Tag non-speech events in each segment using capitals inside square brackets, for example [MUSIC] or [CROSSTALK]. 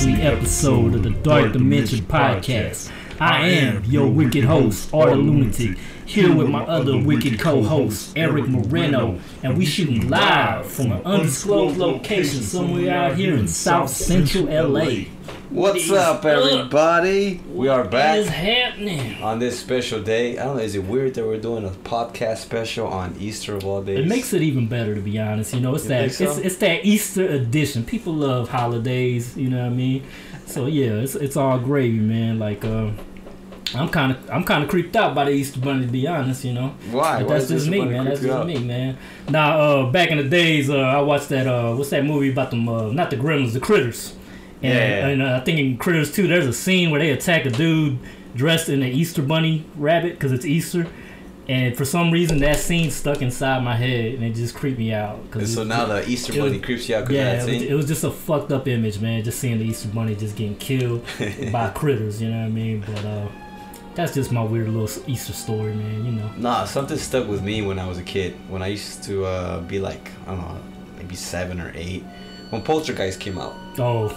ghastly episode of the Dark Dimension Podcast. I am your wicked host, Arthur Lunatic, here with my other wicked co-host, Eric Moreno, and we shooting live from an undisclosed location somewhere out here in South Central LA. What's up, everybody? We are What is back happening? on this special day. I don't know, is it weird that we're doing a podcast special on Easter of all days? It makes it even better to be honest. You know, it's You that so? it's, it's that Easter edition. People love holidays. You know what I mean? So yeah, it's it's all gravy, man. Like uh, I'm kind of I'm kind of creeped out by the Easter bunny to be honest. You know, Why? but that's this just me, man. That's just out? me, man. Now, uh, back in the days, uh, I watched that uh, what's that movie about them? Uh, not the Gremlins, the Critters. And, Yeah. and uh, I think in Critters 2, there's a scene where they attack a dude dressed in an Easter bunny rabbit because it's Easter. And for some reason, that scene stuck inside my head, and it just creeped me out. And Cause so now the Easter it was- bunny creeps you out because yeah, of it that was, it was just a fucked up image, man. Just seeing the Easter bunny just getting killed [LAUGHS] by critters, you know what I mean? But uh, that's just my weird little Easter story, man. You know. Nah, something stuck with me when I was a kid. When I used to uh, be like, I don't know, maybe seven or eight. When Poltergeist came out, Oh,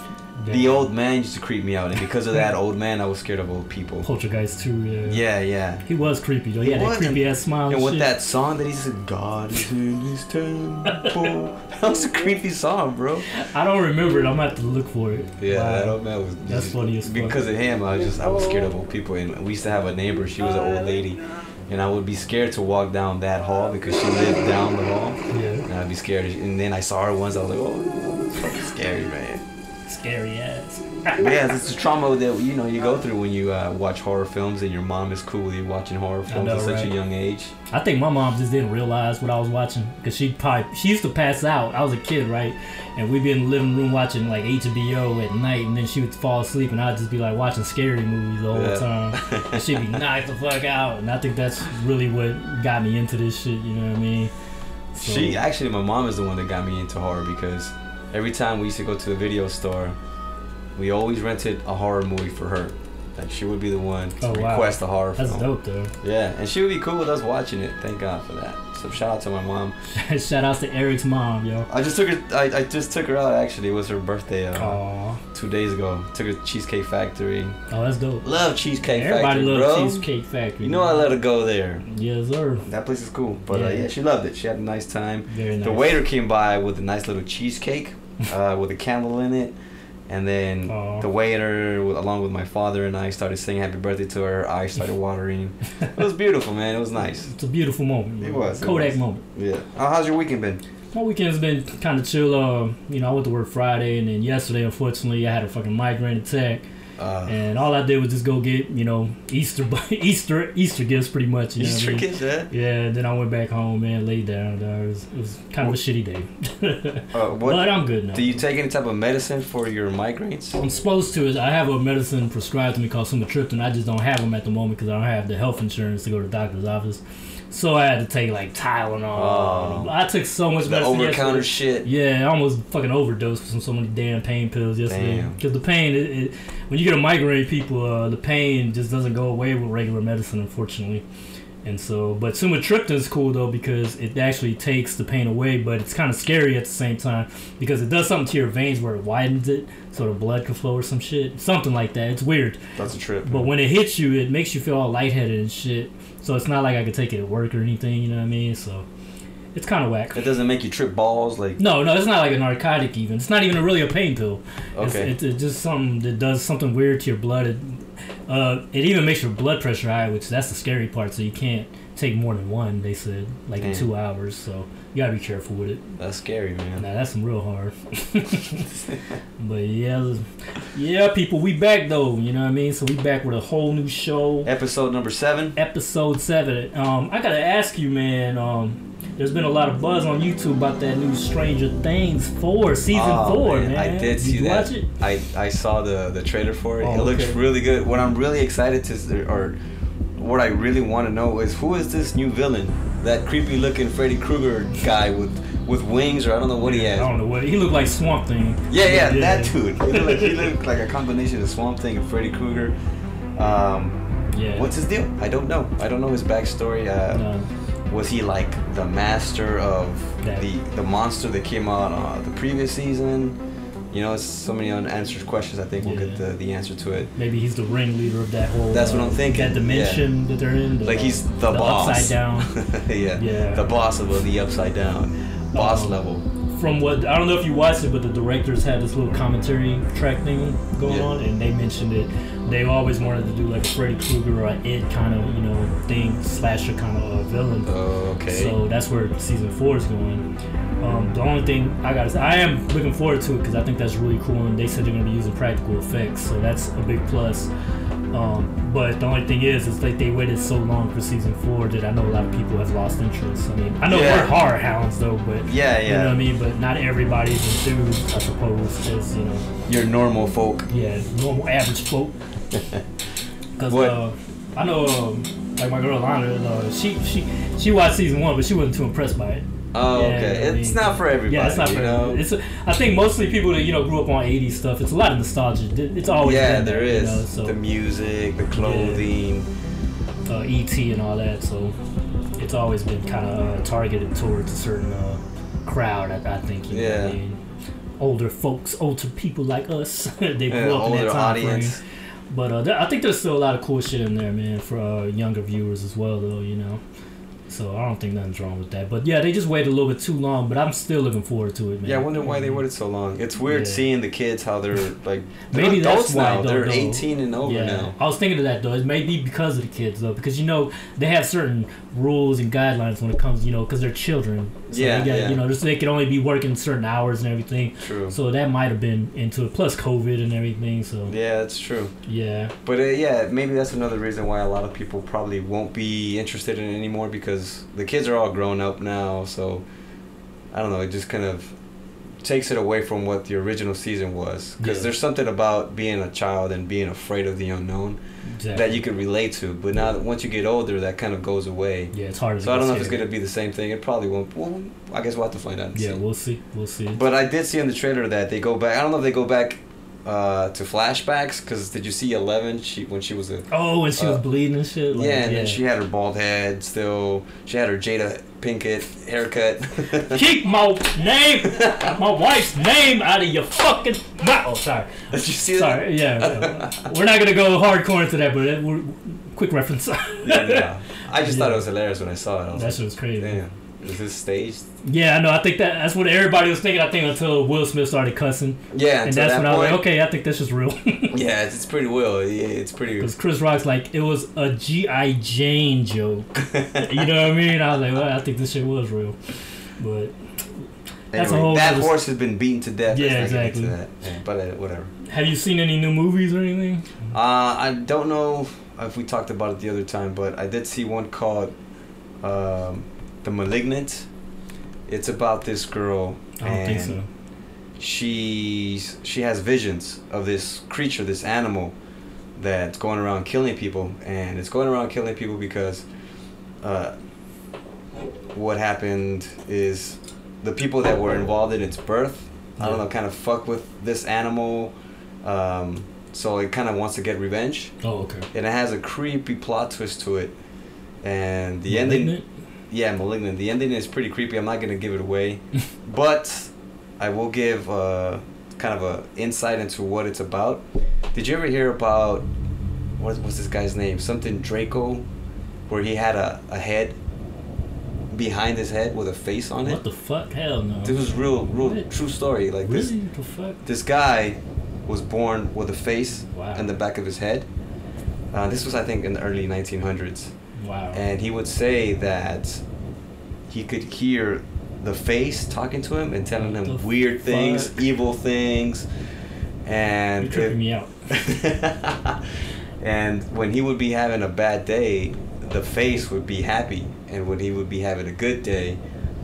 the old man used to creep me out. And because of that [LAUGHS] old man, I was scared of old people. Poltergeist too. Yeah. Yeah, yeah. He was creepy though. He, He had that was, creepy ass smile. And And with that song that he said, God is in his temple. [LAUGHS] that was a creepy song, bro. I don't remember it. I'm gonna have to look for it. Yeah, Wow. that old man was. That's funny as fuck. Because of him, I was just I was scared of old people, and we used to have a neighbor. She was an old lady, and I would be scared to walk down that hall because she lived down the hall, Yeah. and I'd be scared. And then I saw her once. I was like, oh, Scary ass. Yeah, it's a trauma that you know you go through when you uh, watch horror films, and your mom is cool with you watching horror films know, at such right? a young age. I think my mom just didn't realize what I was watching because she probably she used to pass out. I was a kid, right? And we'd be in the living room watching like HBO at night, and then she would fall asleep, and I'd just be like watching scary movies the whole Yeah. time. and [LAUGHS] she'd be knocked the fuck out, and I think that's really what got me into this shit. You know what I mean? So- She actually, my mom is the one that got me into horror because every time we used to go to the video store, we always rented a horror movie for her. Like she would be the one to Oh, wow. request a horror That's film. dope though. Yeah, and she would be cool with us watching it. Thank God for that. So shout out to my mom. [LAUGHS] Shout out to Eric's mom, yo. I just took her. I, I just took her out. Actually, it was her birthday uh, two days ago. Took her to Cheesecake Factory. Oh, that's dope. Love Cheesecake Everybody Factory, loves bro. Cheesecake Factory. You know I let her go there. Yes, sir. That place is cool. But uh, Yeah. yeah, she loved it. She had a nice time. Very nice. The waiter came by with a nice little cheesecake uh, with a candle in it. And then Aw. the waiter, along with my father and I, started singing happy birthday to her. Her eyes started watering. it was beautiful, man. It was nice. It's a beautiful moment. It was, it Kodak was. moment. Yeah. Oh, how's your weekend been? My weekend's been kind of chill. Uh, you know, I went to work Friday, and then yesterday, unfortunately, I had a fucking migraine attack, Uh, and all I did was just go get, you know, Easter [LAUGHS] Easter Easter gifts, pretty much. You know what I Easter mean? kids, yeah? Yeah, then I went back home, and laid down. It was, it was kind of a shitty day, Uh, [LAUGHS] what, but I'm good now. do you take any type of medicine for your migraines? I'm supposed to. I have a medicine prescribed to me called sumatriptan. I just don't have them at the moment because I don't have the health insurance to go to the doctor's office. So I had to take like Tylenol. Oh. I took so much The medicine over counter shit. Yeah, I almost fucking overdosed from so many damn pain pills yesterday. Because the pain, it, it, when you get a migraine, people, uh, the pain just doesn't go away with regular medicine, unfortunately. And so, but sumatriptan is cool though because it actually takes the pain away, but it's kind of scary at the same time because it does something to your veins where it widens it so the blood can flow or some shit, something like that. It's weird, That's a trip. but when it hits you, it makes you feel all lightheaded and shit. So it's not like I could take it at work or anything, you know what I mean? So it's kind of whack. it doesn't make you trip balls, like No, no, it's not like a narcotic. Even it's not even really a pain pill. It's, okay. it's, it's just something that does something weird to your blood. It, uh, it even makes your blood pressure high, which that's the scary part. So you can't take more than one. They said like in two hours. So you gotta be careful with it. That's scary, man. Now that's some real hard. [LAUGHS] [LAUGHS] but yeah, yeah, people, we back though. You know what I mean? So we back with a whole new show, Episode number seven. episode seven. Um, I gotta ask you, man. Um. There's been a lot of buzz on YouTube about that new Stranger Things four season Oh, four, man, man. I did see you that. Watch it? I, I saw the, the trailer for it. Oh, it looks really good. What I'm really excited to, or what I really want to know is who is this new villain? That creepy looking Freddy Krueger guy with with wings, or I don't know what he has. I don't know what he looked like Swamp Thing. Yeah, yeah, that dude. He looked, like, he looked like a combination of Swamp Thing and Freddy Krueger. Um, Yeah. what's his deal? I don't know. I don't know his backstory. Uh, No. was he like the master of That- the the monster that came out uh, the previous season? You know, it's so many unanswered questions. I think we'll get the, the answer to it. Maybe he's the ringleader of that whole. That's what uh, I'm thinking, That dimension that they're in. The, Like he's the, boss. Upside down. [LAUGHS] yeah. Yeah. The boss of the upside down. Boss Um, level. From what I don't know if you watched it, but the directors had this little commentary track thing going Yeah. on, and they mentioned it. They always wanted to do like a Freddy Krueger or a It kind of you know thing, slasher kind of uh, villain. Okay. So that's where season four is going. Um, the only thing I gotta say, I am looking forward to it because I think that's really cool, and they said they're gonna be using practical effects, so that's a big plus. Um, but the only thing is, is like they waited so long for season four that I know a lot of people have lost interest. I mean, I know Yeah. we're horror hounds though, but yeah, you know what I mean. But not everybody's enthused, I suppose, as you know, Your normal folk. yeah, normal average folk. [LAUGHS] Because uh, I know, um, like my girl Lana, uh, she she she watched season one, but she wasn't too impressed by it. Oh, Yeah, okay. I mean, it's not for everybody. Yeah, it's not you for know? It's I think mostly people that you know grew up on '80s stuff. It's a lot of nostalgia. It's always yeah, been there there, is You know, so the music, the clothing. uh, ET and all that. So it's always been kind of uh, targeted towards a certain uh, crowd. I, I think. You know what I Yeah. mean? Older folks, older people like us, [LAUGHS] they grew Yeah, up in that time audience. frame. But uh, there, I think there's still a lot of cool shit in there, man, for uh, younger viewers as well, though. You know. So I don't think nothing's wrong with that. But yeah, they just waited a little bit too long. But I'm still looking forward to it, man. Yeah, I wonder why they waited so long. It's weird Yeah. seeing the kids how they're like they're Maybe adults that's why, now. though, they're though. 18 and over yeah, now. I was thinking of that though. It may be because of the kids though, because you know they have certain rules and guidelines when it comes, you know, because they're children. So Yeah, they got, yeah. You know, just they can only be working certain hours and everything. True. So that might have been into it. Plus COVID and everything. So yeah, that's true. yeah, But uh, yeah, maybe that's another reason why a lot of people probably won't be interested in it anymore because the kids are all grown up now. So I don't know. It just kind of takes it away from what the original season was. Because Yeah. there's something about being a child and being afraid of the unknown exactly. that you could relate to. But now once you get older, that kind of goes away. yeah, it's hard. to So I don't know if it's gonna be the same thing. It probably won't. Well, I guess we'll have to find out. Yeah, see. we'll see. We'll see. But I did see in the trailer that they go back. I don't know if they go back uh, to flashbacks because did you see Eleven? She when she was a oh, when she was uh, bleeding and shit. Like, yeah, and then she had her bald head still. She had her Jada Pinkett haircut. [LAUGHS] Keep my name, my wife's name out of your fucking mouth. Oh, sorry. Did you see Sorry, yeah. yeah. [LAUGHS] We're not gonna go hardcore into that, but it, quick reference. that? Yeah, no. I just thought it was hilarious when I saw it. I was that like, shit was crazy. damn, is this staged? Yeah, I know. I think that that's what everybody was thinking. I think until Will Smith started cussing, Yeah, and that's that when I was like, okay, I think this is real. [LAUGHS] Yeah, it's, it's pretty well. Yeah, it's pretty. Because Chris Rock's like, it was a GI Jane joke. [LAUGHS] you know what I mean? I was like, well, I think this shit was real, but that's a whole that horse has been beaten to death. Yeah, Let's not get exactly. Yeah, but uh, whatever. have you seen any new movies or anything? Uh, I don't know if we talked about it the other time, but I did see one called um, "The Malignant." It's about this girl, I don't think and so. she's she has visions of this creature, this animal that's going around killing people, and it's going around killing people because uh, what happened is the people that were involved in its birth, I don't know, kind of fuck with this animal. Um, so it kind of wants to get revenge, Oh, okay. and it has a creepy plot twist to it. And the ending, Malignant? Yeah, malignant. The ending is pretty creepy. I'm not gonna give it away, [LAUGHS] but I will give uh, kind of a insight into what it's about. Did you ever hear about what was this guy's name? Something Draco, where he had a, a head behind his head with a face on it. What the fuck? Hell no. This was real, real What? true story. Like this, really? What the fuck? this guy was born with a face Wow. in the back of his head. Uh, this was, I think, in the early 1900s, Wow. and he would say that he could hear the face talking to him and telling him weird things, evil things, and You're tripping if- me out. [LAUGHS] and when he would be having a bad day, the face would be happy, and when he would be having a good day,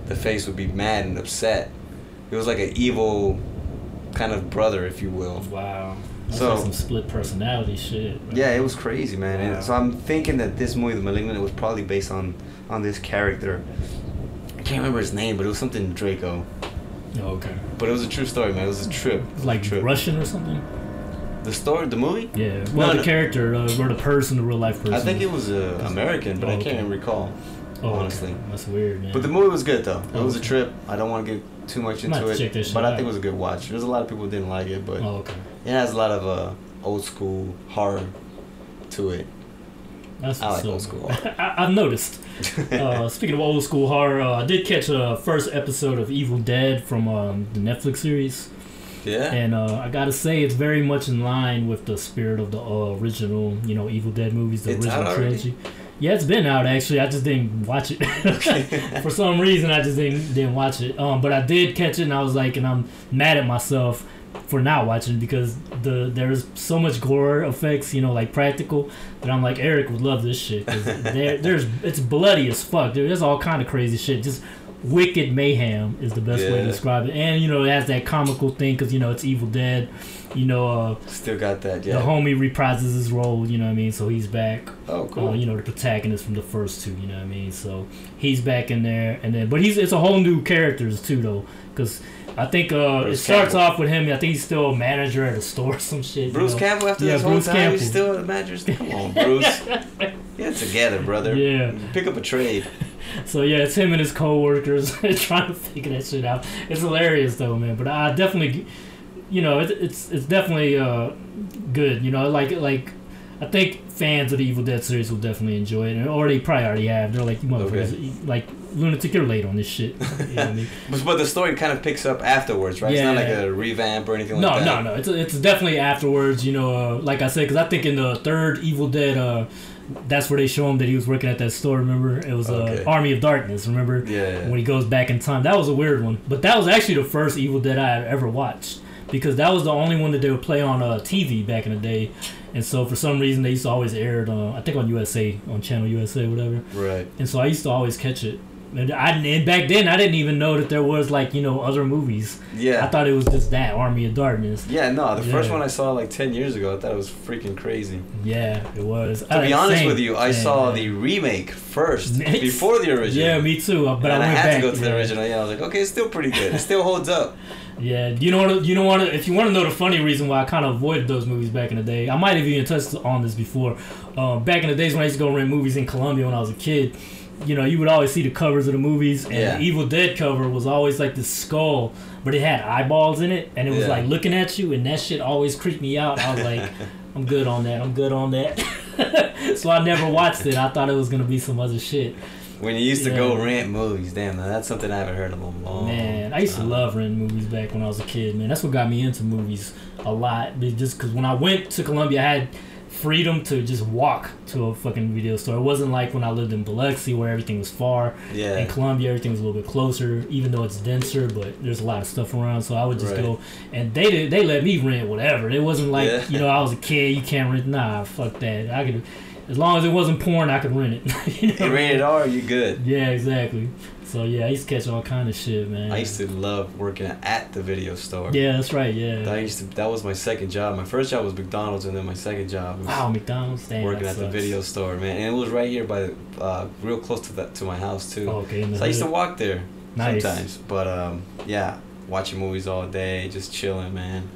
the face would be mad and upset. It was like an evil kind of brother, if you will. Wow. So- like some split personality shit. Yeah, it was crazy, man. Wow. And so I'm thinking that this movie, The Malignant, was probably based on on this character. I can't remember his name, but it was something Draco. Oh, okay. But it was a true story, man. It was a trip. It's like trip. Russian or something. The story, the movie. Yeah. Well, No, the no. character uh, or the person, the real life person. I think it was uh, American, but Oh, I can't even recall. Oh, okay. honestly. That's weird, man. But the movie was good though. It Oh, was a trip. I don't want to get too much into it, check this shit but I think it was a good watch. There's a lot of people who didn't like it, but Oh, okay. It has a lot of uh, old school horror to it. That's I like what's old school [LAUGHS] I, I've noticed. [LAUGHS] Uh, speaking of old school horror, uh, I did catch a first episode of Evil Dead from um, the Netflix series, yeah. and uh, I gotta say it's very much in line with the spirit of the uh, original, you know, Evil Dead movies, the It's original trilogy. Yeah, it's been out actually. I just didn't watch it [LAUGHS] for some reason. I just didn't didn't watch it. Um, but I did catch it, and I was like, and I'm mad at myself for not watching because the there's so much gore effects, you know, like practical. That I'm like Eric would love this shit. 'cause [LAUGHS] there, there's it's bloody as fuck. Dude, there's all kind of crazy shit. Just wicked mayhem is the best way to describe it. And you know, it has that comical thing because you know it's Evil Dead. You know, uh, Still got that. Yeah, the homie reprises his role. You know what I mean? So he's back oh, uh, cool. you know the protagonist from the first two. You know what I mean? So he's back in there, and then but he's it's a whole new characters too though, because I think uh, it Bruce starts Campbell. off with him. I think he's still a manager at a store or some shit. you Bruce know? Campbell after Yeah, this whole Bruce time, Campbell. he's still a manager. [LAUGHS] Come on, Bruce. Get together, brother. Yeah. Pick up a trade. [LAUGHS] So yeah, it's him and his coworkers [LAUGHS] trying to figure that shit out. It's hilarious though, man. But I definitely, you know, it, it's it's definitely uh, good. You know, like like. I think fans of the Evil Dead series will definitely enjoy it, or they probably already have. They're like, you motherfuckers, like lunatic, you're late on this shit. [LAUGHS] You know I mean? But, but the story kind of picks up afterwards, right? It's not like a revamp or anything no, like that. no, that. no. It's it's definitely afterwards. You know, uh, like I said, because I think in the third Evil Dead, uh, that's where they show him that he was working at that store. Remember, it was uh, Okay. Army of Darkness. Remember Yeah. when he goes back in time? That was a weird one, but that was actually the first Evil Dead I ever watched because that was the only one that they would play on uh, TV back in the day. And so for some reason they used to always air it, uh, I think on USA, on Channel USA, whatever. Right. And so I used to always catch it. And I and back then I didn't even know that there was like you know other movies. Yeah, I thought it was just that Army of Darkness. Yeah, no, the first one I saw like 10 years ago, I thought it was freaking crazy. Yeah, it was. To be honest with you, I saw the. the remake first, [LAUGHS] before the original. Yeah, me too. uh, But and I I, went had back. to go to the original. Yeah, I was like, okay, it's still pretty good. It still holds up. [LAUGHS] Yeah, you know what? You know what? If you want to know the funny reason why I kind of avoided those movies back in the day, I might have even touched on this before. Um, back in the days when I used to go rent movies in Columbia when I was a kid, you know, you would always see the covers of the movies, and Yeah. the Evil Dead cover was always like this skull, but it had eyeballs in it, and it was Yeah. like looking at you, and that shit always creeped me out. I was like, [LAUGHS] I'm good on that. I'm good on that. [LAUGHS] so I never watched it. I thought it was gonna be some other shit. When you used to go rent movies, damn, that's something I haven't heard of in a long Man, I used to love renting movies back when I was a kid. Man, that's what got me into movies a lot. Just because when I went to Columbia, I had freedom to just walk to a fucking video store. It wasn't like when I lived in Biloxi where everything was far. Yeah. In Columbia, everything was a little bit closer, even though it's denser. But there's a lot of stuff around, so I would just Right. go and they did, they let me rent whatever. It wasn't like Yeah. you know I was a kid. You can't rent. Nah, fuck that. I could, as long as it wasn't porn, I could rent it. [LAUGHS] you know? Rated R, you good. Yeah, exactly. So yeah, I used to catch all kind of shit, man. I used to love working at the video store. Yeah, that's right. Yeah. That used to that was my second job. My first job was McDonald's, and then my second job was Wow, McDonald's. Damn, working at the video store, man. And it was right here by, uh, real close to that to my house too. Oh, okay. the so I used to walk there Nice. sometimes. But um, yeah, watching movies all day, just chilling, man.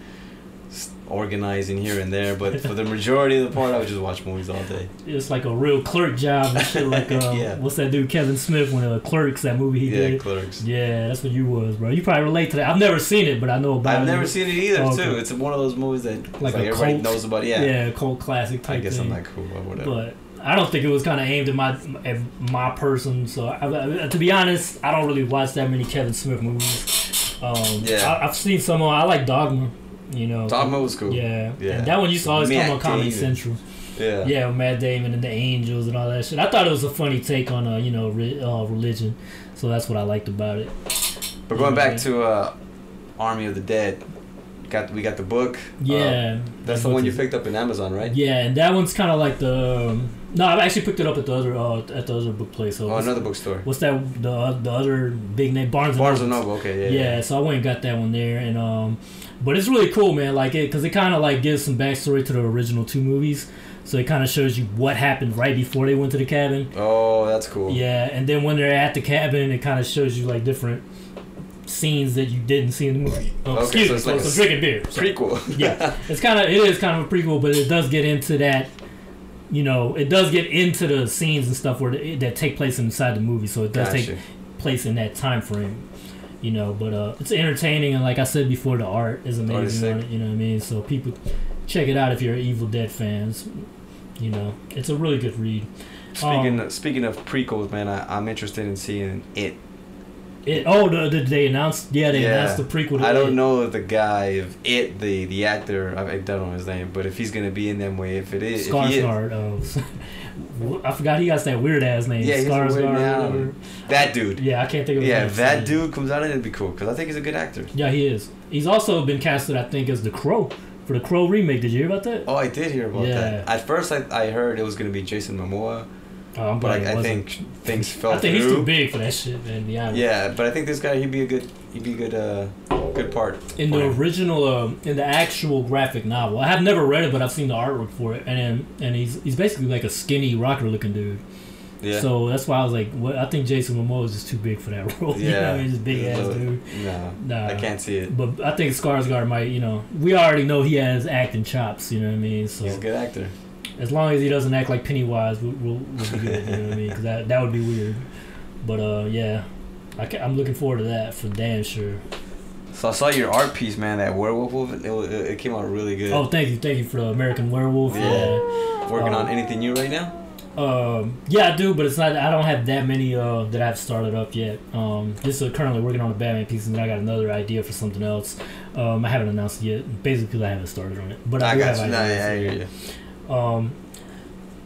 Organizing here and there, but for the majority of the part, I would just watch movies all day. It's like a real clerk job and shit. Like, uh, [LAUGHS] Yeah. what's that dude Kevin Smith when uh, Clerks that movie he did. yeah, did? clerks. Yeah, that's what you was, bro. You probably relate to that. I've never seen it, but I know about it. I've it. never seen it either, Oh, okay. too. It's one of those movies that Like like, everybody cult? knows about. Yeah, Yeah, cult classic type I guess thing. I'm not cool or whatever. But I don't think it was kind of aimed at my at my person. So I, I- to be honest, I don't really watch that many Kevin Smith movies. Um, Yeah. I, I've seen some. on- I like Dogma. You know, Dogma was cool. Yeah, Yeah. And that one used to always Matt come on Comedy Damon. Central. yeah. Yeah, with Matt Damon and the Angels and all that shit. I thought it was a funny take on uh, you know, re- uh, religion. So that's what I liked about it. But going Yeah. back to uh, Army of the Dead, got we got the book. Yeah, Uh, that's the one you picked up in Amazon, right? Yeah, and that one's kind of like the. Um, no, I actually picked it up at the other uh, at the other book place. So Oh, another bookstore. what's that? The uh, the other big name Barnes and Barnes and Noble. Noble. Okay, yeah. Yeah, so I went and got that one there, and um, but it's really cool, man. Like it, cause it kind of like gives some backstory to the original two movies. So it kind of shows you what happened right before they went to the cabin. Oh, that's cool. Yeah, and then when they're at the cabin, it kind of shows you like different scenes that you didn't see in the movie. Oh, Okay, excuse so me, like so drinking beer. So, Prequel. [LAUGHS] yeah, [LAUGHS] it's kind of it is kind of a prequel, but it does get into that. You know, it does get into the scenes and stuff where the, that take place inside the movie, so it does Gotcha. take place in that time frame. You know. But uh, it's entertaining, and like I said before, the art is art is amazing on it. You know what I mean? So people check it out if you're Evil Dead fans. You know, it's a really good read. Speaking Um, speaking of prequels, man, I, I'm interested in seeing it. It, oh, the, the, they announced, yeah, they Yeah. announced the prequel. I don't know the guy, if it, the the actor, I, I don't know his name, but if he's gonna be in them way, if it is, if he is, Skarsgård. [LAUGHS] I forgot he got that weird ass name. Yeah, he's a weird Skarsgård. name. that dude, Yeah, I can't think of. yeah, name. if that dude comes out, and it'd be cool because I think he's a good actor. Yeah, he is. He's also been casted, I think, as the Crow for the Crow remake. Did you hear about that? Oh, I did hear about Yeah. that. At first, I, I heard it was gonna be Jason Momoa, Oh, I'm but I, I think things [LAUGHS] fell I think through. he's too big for that shit, man. honest. Yeah, but I think this guy, he'd be a good, he'd be a good, uh, good part. In the him. original, um, in the actual graphic novel, I have never read it, but I've seen the artwork for it, and and he's he's basically like a skinny rocker looking dude. yeah, So that's why I was like, what? I think Jason Momoa is just too big for that [LAUGHS] role. you know what I mean, just big ass dude. No, Nah. I can't see it. But I think Skarsgård might, you know, we already know he has acting chops. You know what I mean? So He's a good actor. as long as he doesn't act like Pennywise, we'll, we'll, we'll be good. You know what I mean? Because that that would be weird. But uh, yeah, I I'm looking forward to that for damn sure. So I saw your art piece, man. That werewolf, it, it, it came out really good. Oh, thank you, thank you for the American Werewolf. Yeah. Working um, on anything new right now? Um, yeah, I do, but it's not. I don't have that many uh, that I've started up yet. Um, just uh, currently working on a Batman piece, and then I got another idea for something else. Um, I haven't announced it yet, basically because I haven't started on it. But I, I do got have you. Ideas, yeah, I hear you. Um,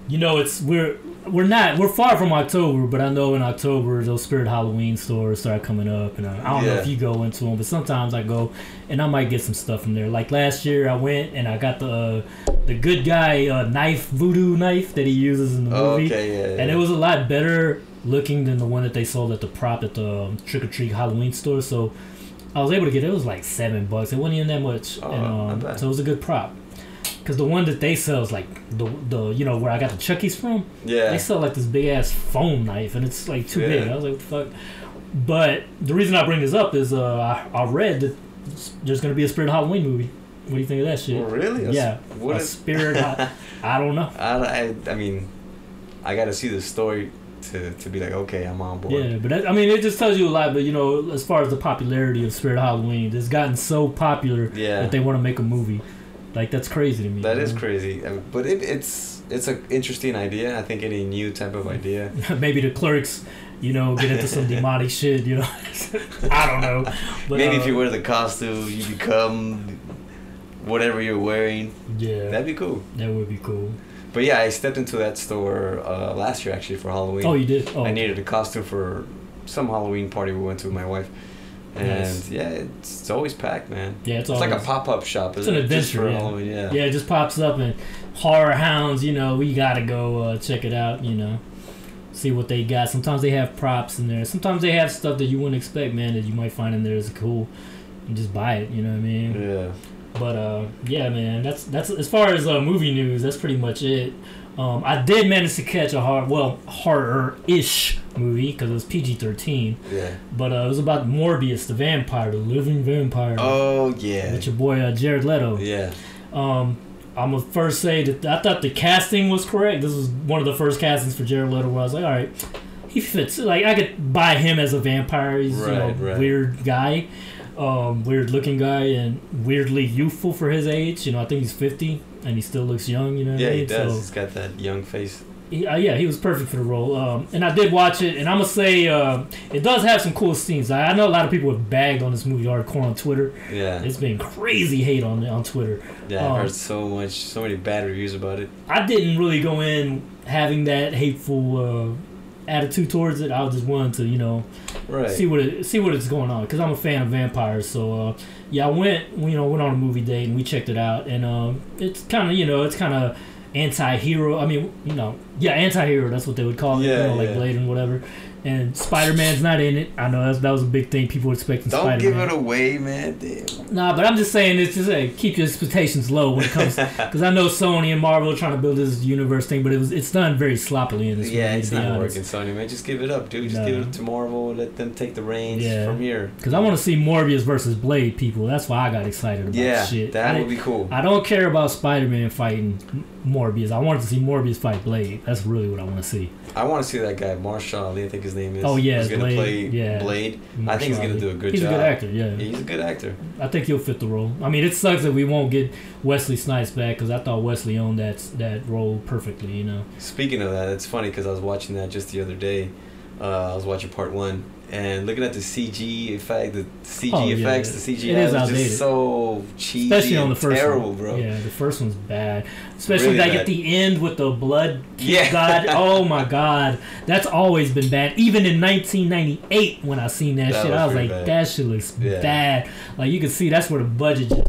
you know, it's we're we're not we're far from October, but I know in October those Spirit Halloween stores start coming up, and I, I don't know if you go into them, but sometimes I go and I might get some stuff from there. Like last year, I went and I got the uh, the good guy uh, knife, voodoo knife that he uses in the Oh, movie, okay, yeah, yeah. and it was a lot better looking than the one that they sold at the prop at the um, Trick or Treat Halloween store. So. I was able to get it. It was like seven bucks. It wasn't even that much, Oh, and, um, so it was a good prop. Cause the one that they sell is like the the you know where I got the Chuckies from. yeah. They sell like this big ass foam knife, and it's like too big. I was like, what the fuck. But the reason I bring this up is uh, I, I read that there's gonna be a Spirit Halloween movie. What do you think of that shit? Oh, really? A yeah, What a is? Spirit. Ha- [LAUGHS] I don't know. I, I, I mean, I got to see the story to, to be like, okay, I'm on board. Yeah, but that, I mean, it just tells you a lot. But you know, as far as the popularity of Spirit Halloween, it's gotten so popular Yeah. that they want to make a movie. Like that's crazy to me. That is know? crazy, but it, it's it's an interesting idea. I think any new type of idea. [LAUGHS] maybe the clerks, you know, get into some [LAUGHS] demonic shit, you know. [LAUGHS] I don't know. But, Maybe uh, if you wear the costume, you become whatever you're wearing. yeah, That'd be cool. that would be cool. But yeah, I stepped into that store uh, last year actually for Halloween. Oh, you did. Oh, I needed a costume for some Halloween party we went to with my wife. And Nice. yeah, it's, it's always packed, man. yeah, it's, It's like a pop up shop, It's an it? Adventure, for yeah. Halloween, yeah. Yeah, it just pops up and horror hounds. You know, we gotta go uh, check it out. You know, see what they got. Sometimes they have props in there. Sometimes they have stuff that you wouldn't expect, man, that you might find in there is cool. And just buy it. You know what I mean? Yeah. But uh, yeah, man, that's that's as far as uh, movie news. That's pretty much it. Um, I did manage to catch a hard, well, horror-ish movie because it was PG-13, Yeah. but uh, it was about Morbius, the vampire, the living vampire, Oh yeah. with your boy uh, Jared Leto. Yeah. Um, I'm gonna first say that I thought the casting was correct. This was one of the first castings for Jared Leto where I was like, all right, he fits. Like I could buy him as a vampire. He's you know Right, right. weird guy, um, weird looking guy, and weirdly youthful for his age. You know, I think he's 50 and he still looks young. You know what Yeah, I mean? he does. So, He's got that young face. He, uh, yeah, he was perfect for the role. Um, and I did watch it, and I'm gonna say uh, it does have some cool scenes. I, I know a lot of people have bagged on this movie hardcore on Twitter. Yeah. It's been crazy hate on on Twitter. Yeah, I've um, heard so much, so many bad reviews about it. I didn't really go in having that hateful uh, attitude towards it. I was just wanting to, you know, Right. see what it, see what it's going on because I'm a fan of vampires. So uh, yeah, I went, you know, went on a movie date and we checked it out, and um, it's kind of, you know, it's kind of anti-hero. I mean, you know, yeah, anti-hero. That's what they would call it, Yeah, you know, like yeah. Blade and whatever. And Spider-Man's not in it. I know that's, that was a big thing. People were expecting Don't Spider-Man. give it away, man. Damn. Nah, but I'm just saying it's just like keep your expectations low when it comes because [LAUGHS] I know Sony and Marvel are trying to build this universe thing, but it was it's done very sloppily in this Yeah, movie. it's not honest. working, Sony, man. Just give it up, dude. Just No. give it to Marvel. Let them take the reins Yeah. from here. Because I want to see Morbius versus Blade people. That's why I got excited about Yeah, shit. that I, would be cool. I don't care about Spider-Man fighting Morbius. I wanted to see Morbius fight Blade. That's really what I want to see. I want to see that guy Mahershala Ali. I think his name is. Oh, yeah, He's gonna Blade, play yeah. Blade. I think he's gonna do a good He's job. a good actor. Yeah. He's a good actor. I think he'll fit the role. I mean, it sucks that we won't get Wesley Snipes back because I thought Wesley owned that that role perfectly. You know. Speaking of that, it's funny because I was watching that just the other day. Uh, I was watching part one and looking at the CG effect, the CG Oh, effects, it- the CGI it is was just so cheesy Especially on the first terrible, one. bro. Yeah, the first one's bad. Especially Really like bad. at the end with the blood. [LAUGHS] Yeah. God, oh my [LAUGHS] God, that's always been bad. Even in 1998, when I seen that, That shit, was I was like, bad. that shit looks Yeah. bad. Like you can see, that's where the budget just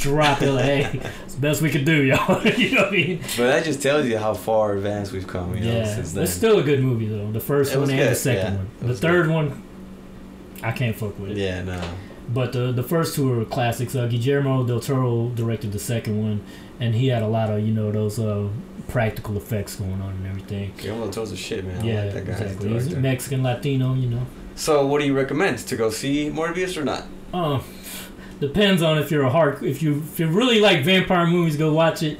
dropped. They're like, hey, it's the best we could do, [LAUGHS] y'all. [LAUGHS] you know what I mean? But that just tells you how far advanced we've come, you know, yeah, since then. it's still a good movie though. The first It one and good, the second yeah. one. The third one, I can't fuck with it. yeah, no. But the the first two are classics. Uh, Guillermo del Toro directed the second one, and he had a lot of you know those uh, practical effects going on and everything. Guillermo del Toro's a shit, man. yeah, like that guy exactly. He's. Mexican Latino, you know. So, what do you recommend to go see Morbius or not? Uh, depends on if you're a hard if you if you really like vampire movies, go watch it.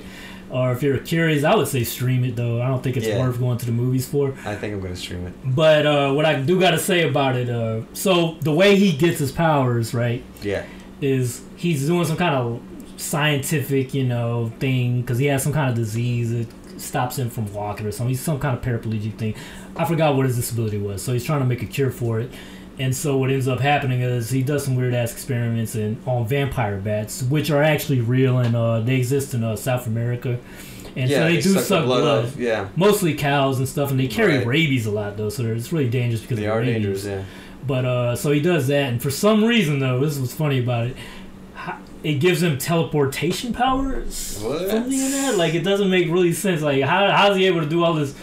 Or if you're curious, I would say stream it though. I don't think it's Yeah. worth going to the movies for. I think I'm gonna stream it. But uh, what I do got to say about it, uh, so the way he gets his powers, right? Yeah. is he's doing some kind of scientific, you know, thing because he has some kind of disease that stops him from walking or something. He's some kind of paraplegic thing. I forgot what his disability was, so he's trying to make a cure for it. And so what ends up happening is he does some weird ass experiments in, on vampire bats, which are actually real and uh, they exist in uh, South America. And yeah, so they, do suck suck blood. blood. Yeah. Mostly cows and stuff, and they carry Right. rabies a lot though, so it's really dangerous because They are rabies. dangerous, yeah. But uh, so he does that, and for some reason though, this was funny about it. It gives him teleportation powers. What? Something in that, like it doesn't make really sense. Like how how's he able to do all this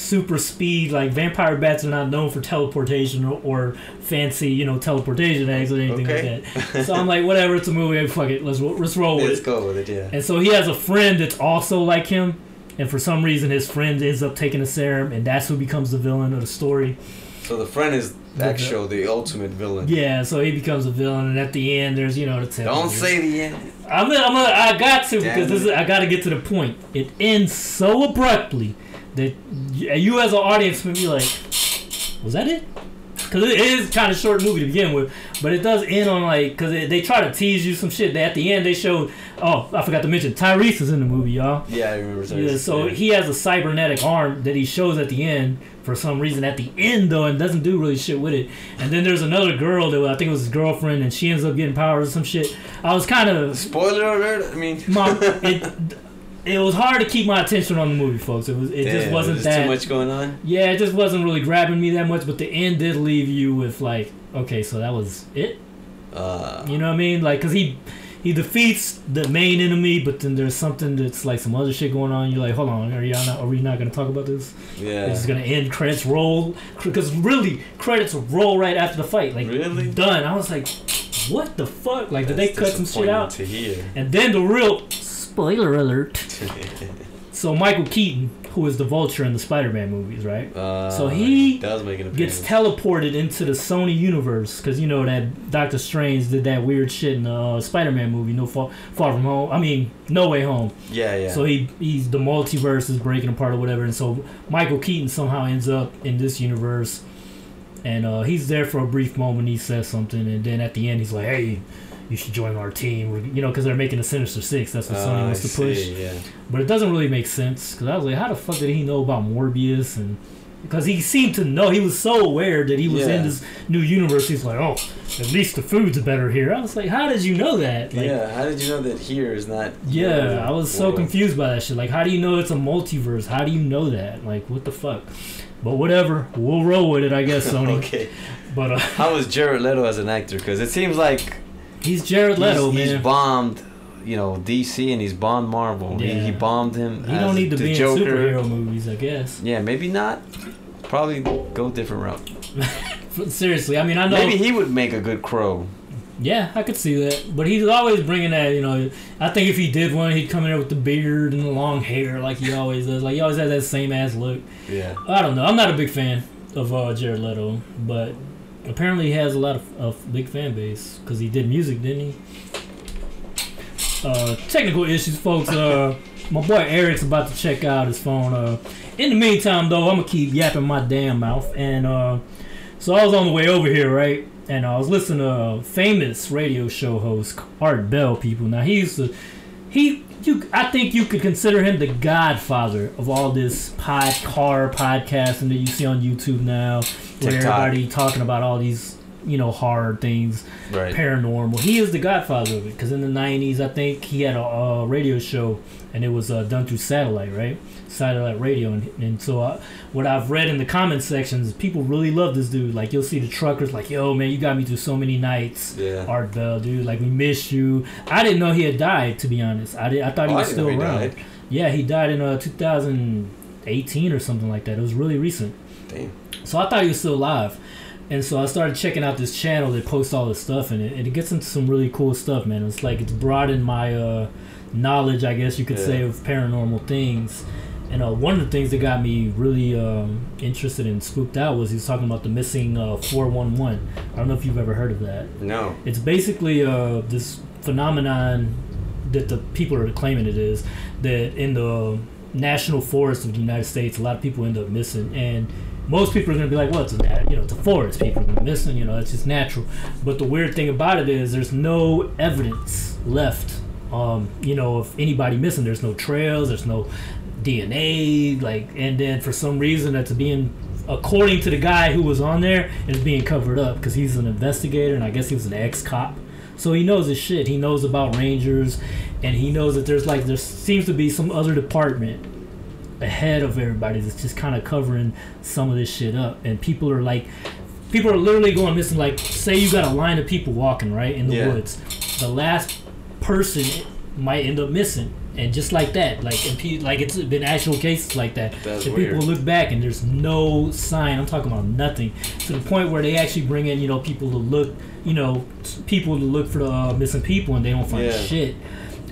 super speed? Like vampire bats are not known for teleportation or, or fancy, you know, teleportation eggs or anything Okay. like that. So I'm like, whatever, it's a movie. Fuck it, let's let's roll with Let's it. go with it, yeah. And so he has a friend that's also like him, and for some reason his friend ends up taking the serum, and that's who becomes the villain of the story. So the friend is actual, the ultimate villain. Yeah, so he becomes a villain, and at the end, there's you know the tell. Don't say the end. I'm, gonna- I'm, gonna- I got to Damn because this is. I got to get to the point. It ends so abruptly that you, as an audience, may be like, "Was that it?" Because it is kind of short movie to begin with, but it does end on like because they try to tease you some shit. They, at the end, they showed. Oh, I forgot to mention Tyrese is in the movie, y'all. Yeah, I remember. Yeah, so he has a cybernetic arm that he shows at the end for some reason at the end though and doesn't do really shit with it. And then there's another girl that I think it was his girlfriend and she ends up getting powers or some shit. I was kind of Spoiler alert. I mean, my [LAUGHS] it it was hard to keep my attention on the movie, folks. It was it just wasn't there's that too much going on. Yeah, it just wasn't really grabbing me that much, but the end did leave you with like, okay, so that was it. Uh, You know what I mean? Like, cause he he defeats the main enemy, but then there's something that's like some other shit going on. You're like, hold on, are y'all not? Are we not gonna talk about this? yeah. It's gonna end. Credits roll, because really credits roll right after the fight. Like Really? done. I was like, what the fuck? Like, did they cut some shit out? To hear. And then the real spoiler alert. [LAUGHS] So Michael Keaton, who is the Vulture in the Spider-Man movies, right? uh, So he does make an gets teleported into the Sony universe because you know that Doctor Strange did that weird shit in the uh, Spider-Man movie, No Far, Far From Home. I mean, No Way Home. yeah, yeah. So he he's the multiverse is breaking apart or whatever, and so Michael Keaton somehow ends up in this universe, and uh, he's there for a brief moment. He says something, and then at the end he's like, "Hey, you should join our team," you know, because they're making the Sinister Six. That's what Uh, Sony I wants to push. Yeah. But it doesn't really make sense because I was like, how the fuck did he know about Morbius and because he seemed to know he was so aware that he was in this new universe. He's like, oh, at least the food's better here. I was like, how did you know that? Like, yeah. How did you know that here is not? yeah, I was so confused by that shit. Like, how do you know it's a multiverse? How do you know that? Like, what the fuck? But whatever, we'll roll with it, I guess, Sony. [LAUGHS] okay. But uh, How was Jared Leto as an actor? Because it seems like he's Jared Leto, he's, man. he's bombed, you know, DC and he's bombed Marvel. He, Yeah. he bombed him. he don't need to be Joker. in superhero movies, I guess. Yeah, maybe not. Probably go a different route. [LAUGHS] Seriously, I mean, I know. Maybe he would make a good crow. Yeah, I could see that. But he's always bringing that, you know. I think if he did one, he'd come in there with the beard and the long hair like he always does. Like, he always has that same ass look. Yeah. I don't know. I'm not a big fan of uh, Jared Leto, but apparently he has a lot of, of big fan base because he did music, didn't he? Uh, technical issues, folks. Uh, my boy Eric's about to check out his phone. Uh, in the meantime, though, I'm gonna keep yapping my damn mouth. And uh, so I was on the way over here, right? And I was listening to a famous radio show host, Art Bell. People, now he used to, he, you, I think you could consider him the godfather of all this pod car podcasting that you see on YouTube now, where TikTok. everybody talking about all these, you know, horror things Right. paranormal. He is the godfather of it because in the '90s, I think he had a, a radio show, and it was uh, done through satellite, right? Satellite radio, and, and so uh, what I've read in the comment sections, people really love this dude. Like you'll see the truckers, like, "Yo, man, you got me through so many nights." Yeah. Art Bell, dude, like we miss you. I didn't know he had died. To be honest, I did. I thought he Oh, I was still he around. died. Yeah, he died in uh, 2018 or something like that. It was really recent. Damn. So I thought he was still alive. And so I started checking out this channel that posts all this stuff in it, and it gets into some really cool stuff, man. It's like it's broadened my uh, knowledge, I guess you could say, of paranormal things. And uh, one of the things that got me really um, interested and spooked out was he was talking about the missing uh, 411. I don't know if you've ever heard of that. No. It's basically uh, this phenomenon that the people are claiming it is that in the national forest of the United States, a lot of people end up missing, and most people are going to be like, "Well, it's a you know, it's a forest. People are going to be missing. You know, it's just natural." But the weird thing about it is, there's no evidence left. Um, you know, if anybody missing, there's no trails. There's no DNA. Like, and then for some reason, that's being according to the guy who was on there, it's being covered up because he's an investigator and I guess he was an ex cop. So he knows his shit. He knows about rangers, and he knows that there's like there seems to be some other department ahead of everybody that's just kind of covering some of this shit up. And people are like, people are literally going missing. Like, say you got a line of people walking right in the Yeah. woods, the last person might end up missing. And just like that, like pe- like it's been actual cases like that. That's and weird. people look back and there's no sign. I'm talking about nothing to the point where they actually bring in you know people to look, you know, people to look for the uh, missing people and they don't find Yeah. shit.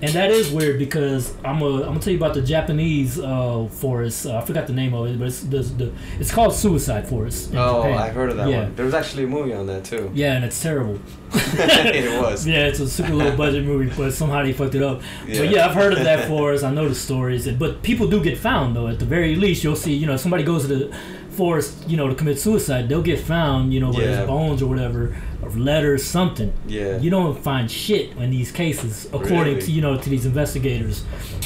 And that is weird because I'm a, I'm gonna tell you about the Japanese uh, forest. Uh, I forgot the name of it, but it's the, the it's called Suicide Forest. Oh, Japan. I've heard of that yeah. one. There was actually a movie on that too. Yeah, and it's terrible. [LAUGHS] [LAUGHS] it was. Yeah, it's a super low budget movie, but somehow they fucked it up. Yeah. But yeah, I've heard of that forest. I know the stories, but people do get found though. At the very least, you'll see. You know, if somebody goes to the forest, you know, to commit suicide, they'll get found. You know, with Yeah. it's bones or whatever, or letters, something. Yeah. You don't find shit in these cases, according Really? to you know to these investigators.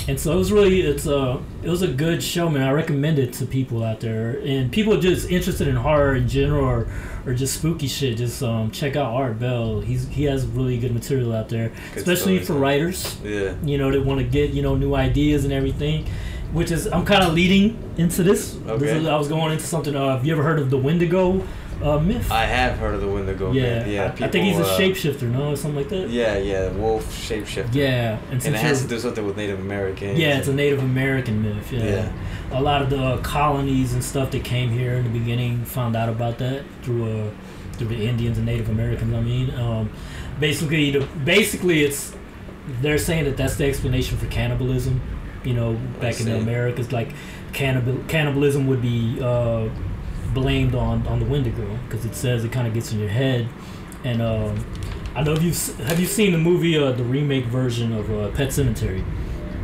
And so it was really it's a it was a good show, man. I recommend it to people out there, and people just interested in horror in general or or just spooky shit. Just um, check out Art Bell. He's he has really good material out there, Good especially stories, for writers. Yeah. You know, that want to get you know new ideas and everything. Which is I'm kind of leading into this. This Okay. is- I was going into something. Uh, have you ever heard of the Wendigo uh, myth? I have heard of the Wendigo. yeah, man. Yeah. I, I think he's a uh, shapeshifter, no, or something like that. Yeah, yeah, wolf shapeshifter. Yeah, and And it has to do something with Native Americans. yeah, it's a Native American myth. Yeah. Yeah. a lot of the colonies and stuff that came here in the beginning found out about that through uh, through the Indians and Native Americans. I mean, um, basically, the basically it's they're saying that that's the explanation for cannibalism. You know, back in the. Americas, like cannibal cannibalism would be uh, blamed on on the Wendigo because it says it kind of gets in your head. And um, I know if you've have you seen the movie, uh, the remake version of uh, Pet Sematary.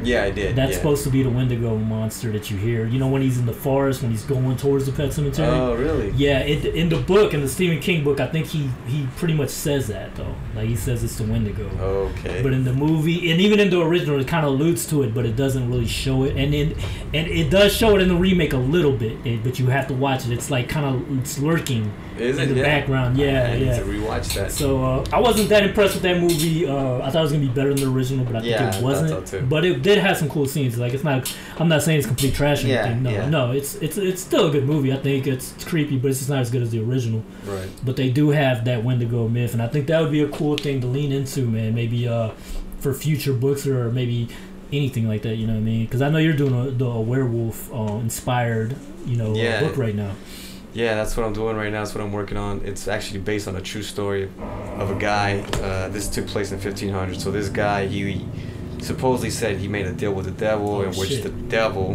Yeah, I did. That's yeah. supposed to be the Wendigo monster that you hear. You know when he's in the forest when he's going towards the pet cemetery. Oh, really? Yeah, it, in the book, in the Stephen King book, I think he he pretty much says that though. Like he says it's the Wendigo. Okay. But in the movie, and even in the original, it kind of alludes to it, but it doesn't really show it. And in, and it does show it in the remake a little bit, but you have to watch it. It's like kind of it's lurking Is in it? the yeah. background. Yeah, I need yeah. to rewatch that. So uh, I wasn't that impressed with that movie. Uh, I thought it was gonna be better than the original, but I Yeah, think it wasn't. so, too. But it did have some cool scenes. Like it's not. I'm not saying it's complete trash or Yeah, anything. No, yeah. no. It's it's it's still a good movie. I think it's, it's creepy, but it's just not as good as the original. right. But they do have that Wendigo myth, and I think that would be a cool thing to lean into, man. Maybe uh, for future books or maybe anything like that. You know what I mean? Because I know you're doing a, the a werewolf uh, inspired, you know, Yeah. book right now. Yeah, that's what I'm doing right now. That's what I'm working on. It's actually based on a true story of a guy. Uh, this took place in 1500. So this guy, he supposedly said he made a deal with the devil, Oh, in which shit. the devil.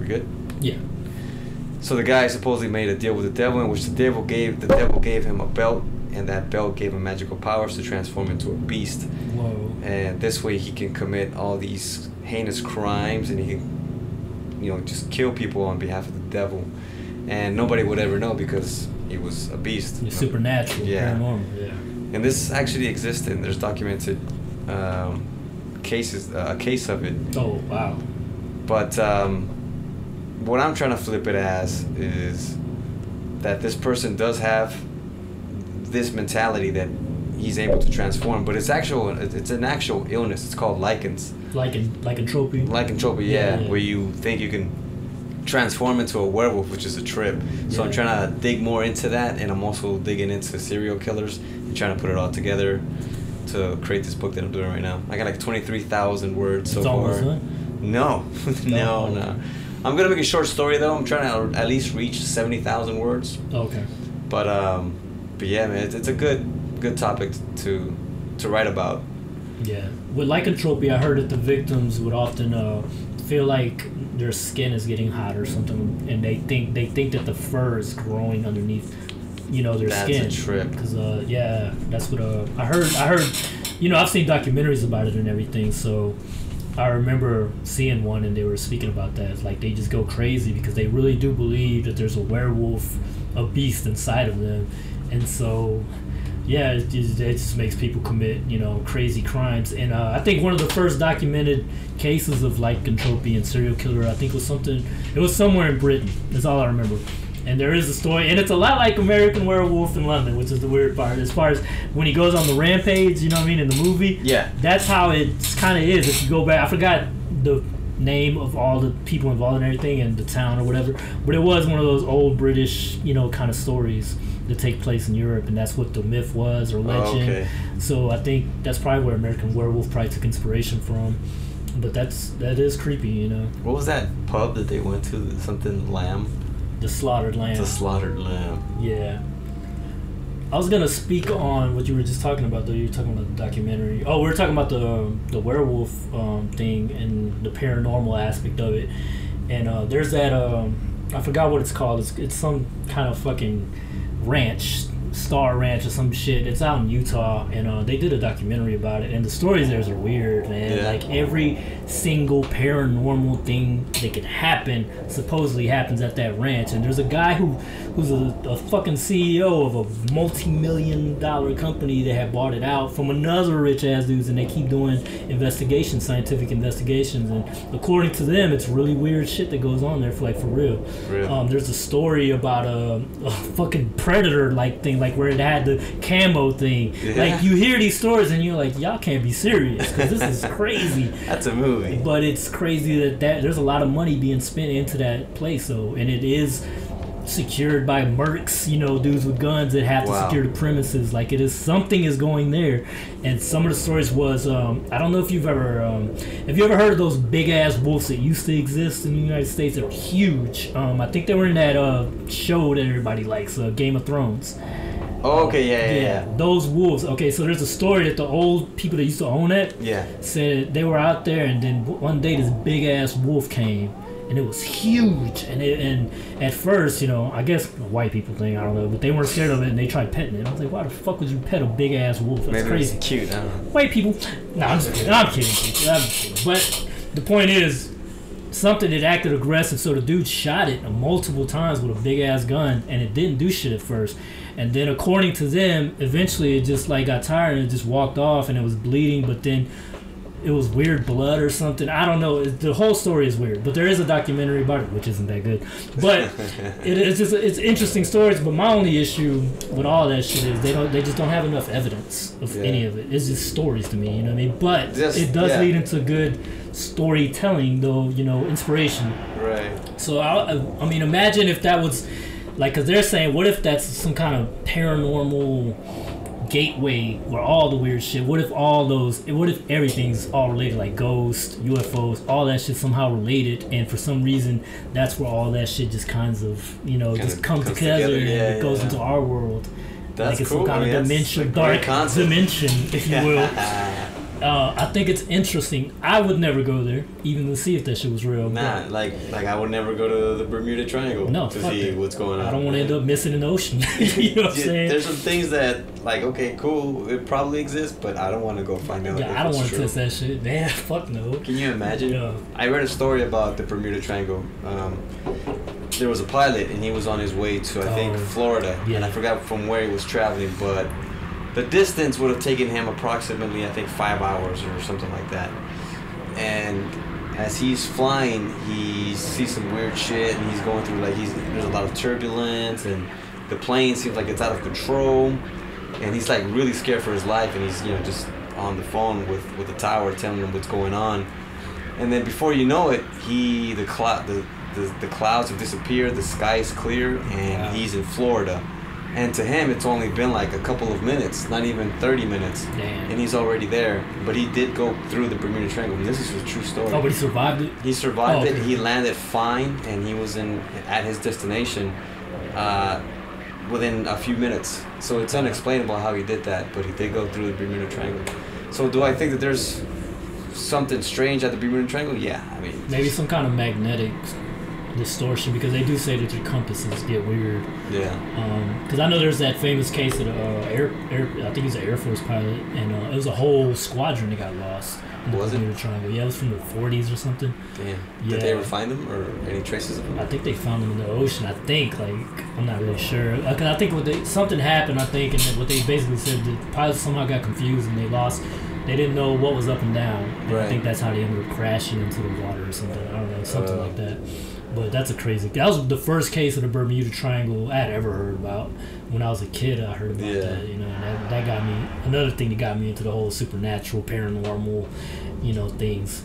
We good? Yeah. So the guy supposedly made a deal with the devil, in which the devil gave the devil gave him a belt, and that belt gave him magical powers to transform into a beast. Whoa. And this way, he can commit all these heinous crimes, and he can, you know, just kill people on behalf of the devil, and nobody would ever know because he was a beast. It's supernatural, Yeah. paranormal. Yeah. And this actually existed. and There's documented um, cases, uh, a case of it. Oh wow. But um, what I'm trying to flip it as is that this person does have this mentality that he's able to transform, but it's actual. It's an actual illness. It's called lichens, Lycan lycanthropy. lycanthropy. Yeah, Yeah, yeah. where you think you can transform into a werewolf, which is a trip. So I'm trying to dig more into that, and I'm also digging into serial killers and trying to put it all together to create this book that I'm doing right now. I got like 23,000 words so it's far. No, [LAUGHS] no, No. no. I'm gonna make a short story though. I'm trying to at least reach seventy thousand words. Okay. But um, but yeah, man, it's, it's a good good topic to to write about. Yeah. With lycanthropy, I heard that the victims would often uh, feel like their skin is getting hot or something, and they think they think that the fur is growing underneath, you know, their That's skin. a trip. Cause uh, yeah, that's what uh, I heard. I heard, you know, I've seen documentaries about it and everything. So I remember seeing one, and they were speaking about that. It's like they just go crazy because they really do believe that there's a werewolf, a beast inside of them, and so yeah, it just, it just makes people commit, you know, crazy crimes. And uh, I think one of the first documented cases of like lycanthropy and serial killer, I think was something, it was somewhere in Britain. That's all I remember. And there is a story, and it's a lot like American Werewolf in London, which is the weird part. As far as when he goes on the rampage, you know what I mean, in the movie, Yeah. that's how it kind of is. If you go back, I forgot the name of all the people involved and everything, and the town or whatever, but it was one of those old British, you know, kind of stories that take place in Europe, and that's what the myth was or Oh, legend. okay. So I think that's probably where American Werewolf probably took inspiration from. But that's that is creepy, you know. What was that pub that they went to? Something lamb. The slaughtered lamb. The slaughtered lamb. Yeah. I was gonna speak on what you were just talking about though. You were talking about the documentary. Oh, we were talking about the the werewolf um, thing and the paranormal aspect of it. And uh, there's that um, I forgot what it's called. It's it's some kind of fucking ranch, Star Ranch or some shit. It's out in Utah, and uh, they did a documentary about it. And the stories there are weird, man. Yeah. Like every single paranormal thing that could happen supposedly happens at that ranch. And there's a guy who who's a, a fucking CEO of a multi-million dollar company that had bought it out from another rich ass dudes, and they keep doing investigations, scientific investigations. And according to them, it's really weird shit that goes on there, for like for real. Real. Um, there's a story about a, a fucking predator like thing, like where it had the camo thing. Yeah. Like you hear these stories and you're like, y'all can't be serious because this is [LAUGHS] crazy. That's a movie. But it's crazy that, that there's a lot of money being spent into that place, though, and it is secured by mercs, you know, dudes with guns that have to Wow. secure the premises. Like it is something is going there, and some of the stories was um, I don't know if you've ever um, have you ever heard of those big ass wolves that used to exist in the United States? They're huge. Um, I think they were in that uh, show that everybody likes, uh, Game of Thrones. Oh, okay, yeah, yeah, yeah. those wolves. Okay, so there's a story that the old people that used to own it Yeah. said they were out there, and then one day this big ass wolf came, and it was huge. And it, and at first, you know, I guess white people thing, I don't know, but they weren't scared of it, and they tried petting it. I was like, why the fuck would you pet a big ass wolf? That's Maybe crazy. it's cute. White people. No, I'm just kidding. I'm kidding. I'm kidding. But the point is, something that acted aggressive. So the dude shot it multiple times with a big ass gun, and it didn't do shit at first. And then, according to them, eventually it just like got tired and it just walked off, and it was bleeding. But then it was weird blood or something. I don't know. The whole story is weird, but there is a documentary about it, which isn't that good. But [LAUGHS] it is just it's interesting stories. But my only issue with all that shit is they don't they just don't have enough evidence of Yeah. any of it. It's just stories to me. You know what I mean? But Just- it does yeah. lead into good storytelling, though. You know, inspiration. Right. So I, I mean, imagine if that was like, because they're saying, what if that's some kind of paranormal gateway where all the weird shit? What if all those? What if everything's all related, like ghosts, UFOs, all that shit somehow related, and for some reason that's where all that shit just kinds of, you know, Kinda just comes comes together, together, and yeah, it goes yeah. into our world. That's like it's cool. some kind I mean, of dimension, dark concept. dimension, if you will. [LAUGHS] Uh, I think it's interesting. I would never go there, even to see if that shit was real. Nah, but like like I would never go to the Bermuda Triangle No, to see that. what's going on. I don't want to end up missing in the ocean. [LAUGHS] you know what I'm saying? There's some things that like okay, cool, it probably exists, but I don't want to go find out. Yeah, I don't want to test that shit. [LAUGHS] Man, fuck no. Can you imagine? Yeah. I read a story about the Bermuda Triangle. Um, there was a pilot, and he was on his way to I think Oh, Florida, yeah. and I forgot from where he was traveling, but the distance would have taken him approximately I think five hours or something like that. And as he's flying, he sees some weird shit, and he's going through like he's there's a lot of turbulence, and the plane seems like it's out of control, and he's like really scared for his life, and he's you know just on the phone with with the tower telling him what's going on, and then before you know it, he the cloud the, the the clouds have disappeared, the sky is clear, and Wow. he's in Florida. And to him, it's only been like a couple of minutes, not even 30 minutes Damn. and he's already there. But he did go through the Bermuda Triangle. And this is a true story. Oh, but he survived it. he survived Oh, it. He landed fine, and he was in at his destination uh, within a few minutes. So it's unexplainable how he did that, but he did go through the Bermuda Triangle. So do I think that there's something strange at the Bermuda Triangle? Yeah, I mean, Maybe some kind of magnetic distortion because they do say that your compasses get weird. yeah, Because I know there's that famous case of uh, air, air, I think he's an Air Force pilot, and uh, it was a whole squadron that got lost. Was it? Triangle. Yeah, it was from the 40s or something. damn. Did they ever find them or any traces of them? I think they found them in the ocean. I think, like, I'm not really sure. Because I think what they something happened. I think, and what they basically said, the pilots somehow got confused and they lost. They didn't know what was up and down. And I think that's how they ended up crashing into the water or something. I don't know, something Uh. like that. But that's a crazy. That was the first case of the Bermuda Triangle I had ever heard about. When I was a kid, I heard about Yeah. that. You know, and that, that got me. Another thing that got me into the whole supernatural, paranormal, you know, things.